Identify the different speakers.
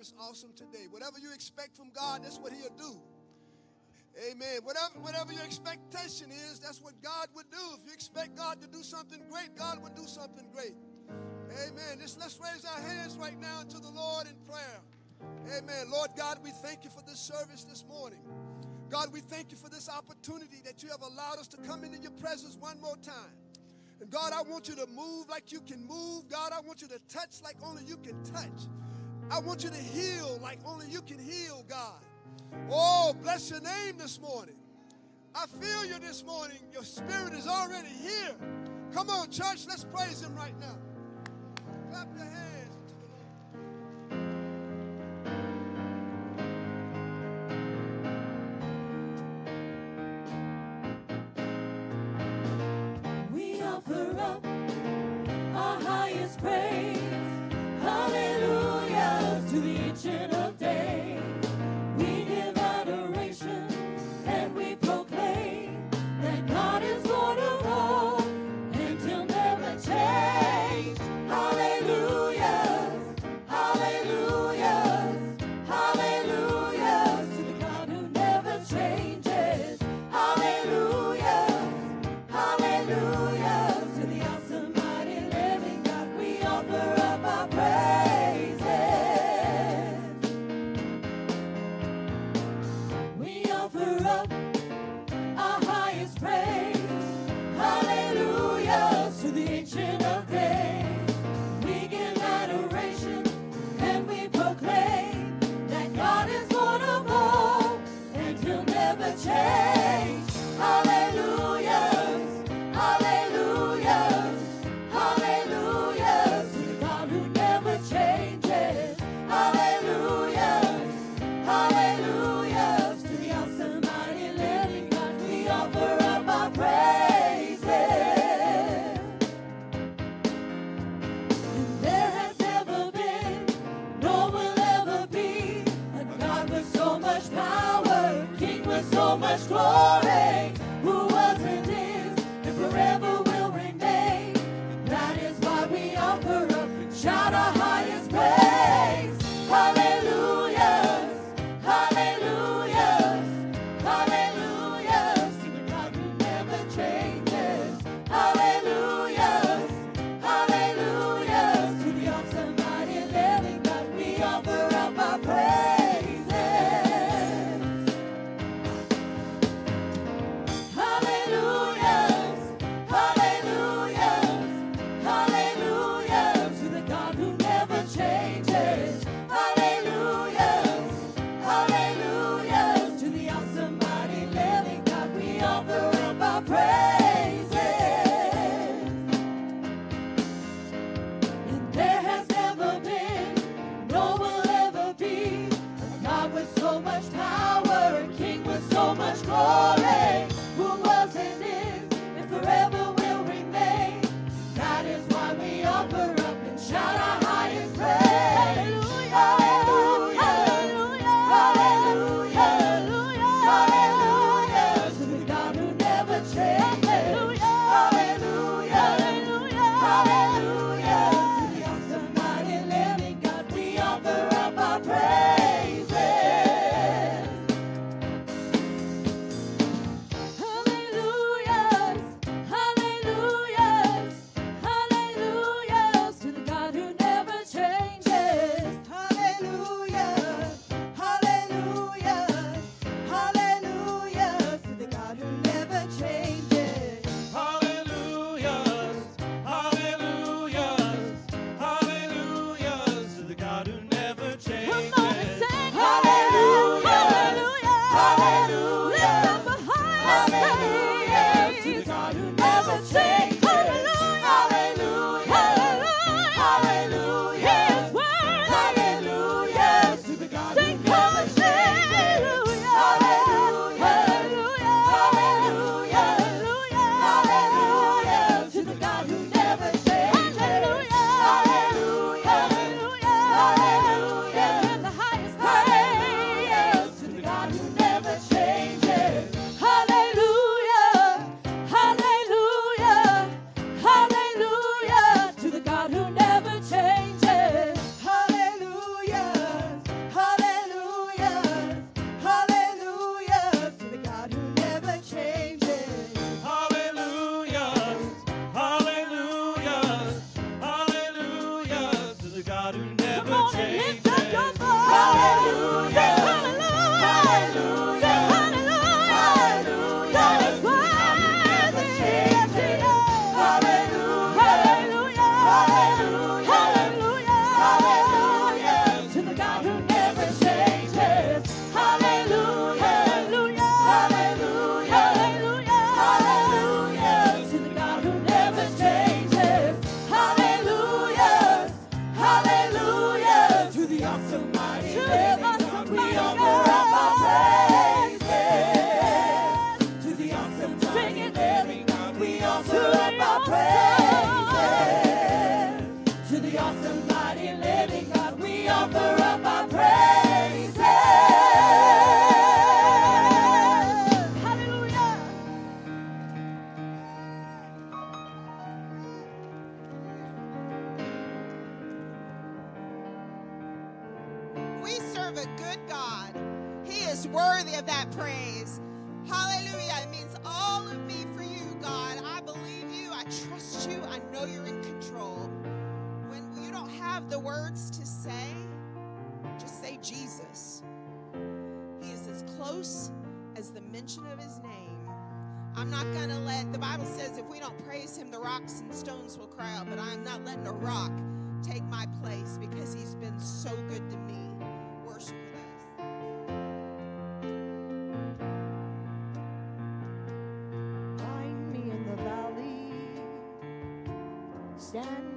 Speaker 1: It's awesome today. Whatever you expect from God, that's what He'll do. Amen. Whatever, whatever your expectation is, that's what God would do. If you expect God to do something great, God will do something great. Amen. Just let's raise our hands right now to the Lord in prayer. Amen. Lord God, we thank you for this service this morning. God, we thank you for this opportunity that you have allowed us to come into your presence one more time. And God, I want you to move like you can move. God, I want you to touch like only you can touch. I want you to heal like only you can heal, God. Oh, bless your name this morning. I feel you this morning. Your spirit is already here. Come on, church, let's praise him right now.
Speaker 2: kitchen. Worthy
Speaker 3: of that praise. Hallelujah. It means all of me for you, God. I believe you. I trust you. I know you're in control. When you don't have the words to say, just say Jesus. He is as close as the mention of his name. I'm not going to let, the Bible says if we don't praise him, the rocks and stones will cry out, but I'm not letting a rock take my place because he's been so good to me.
Speaker 4: Standing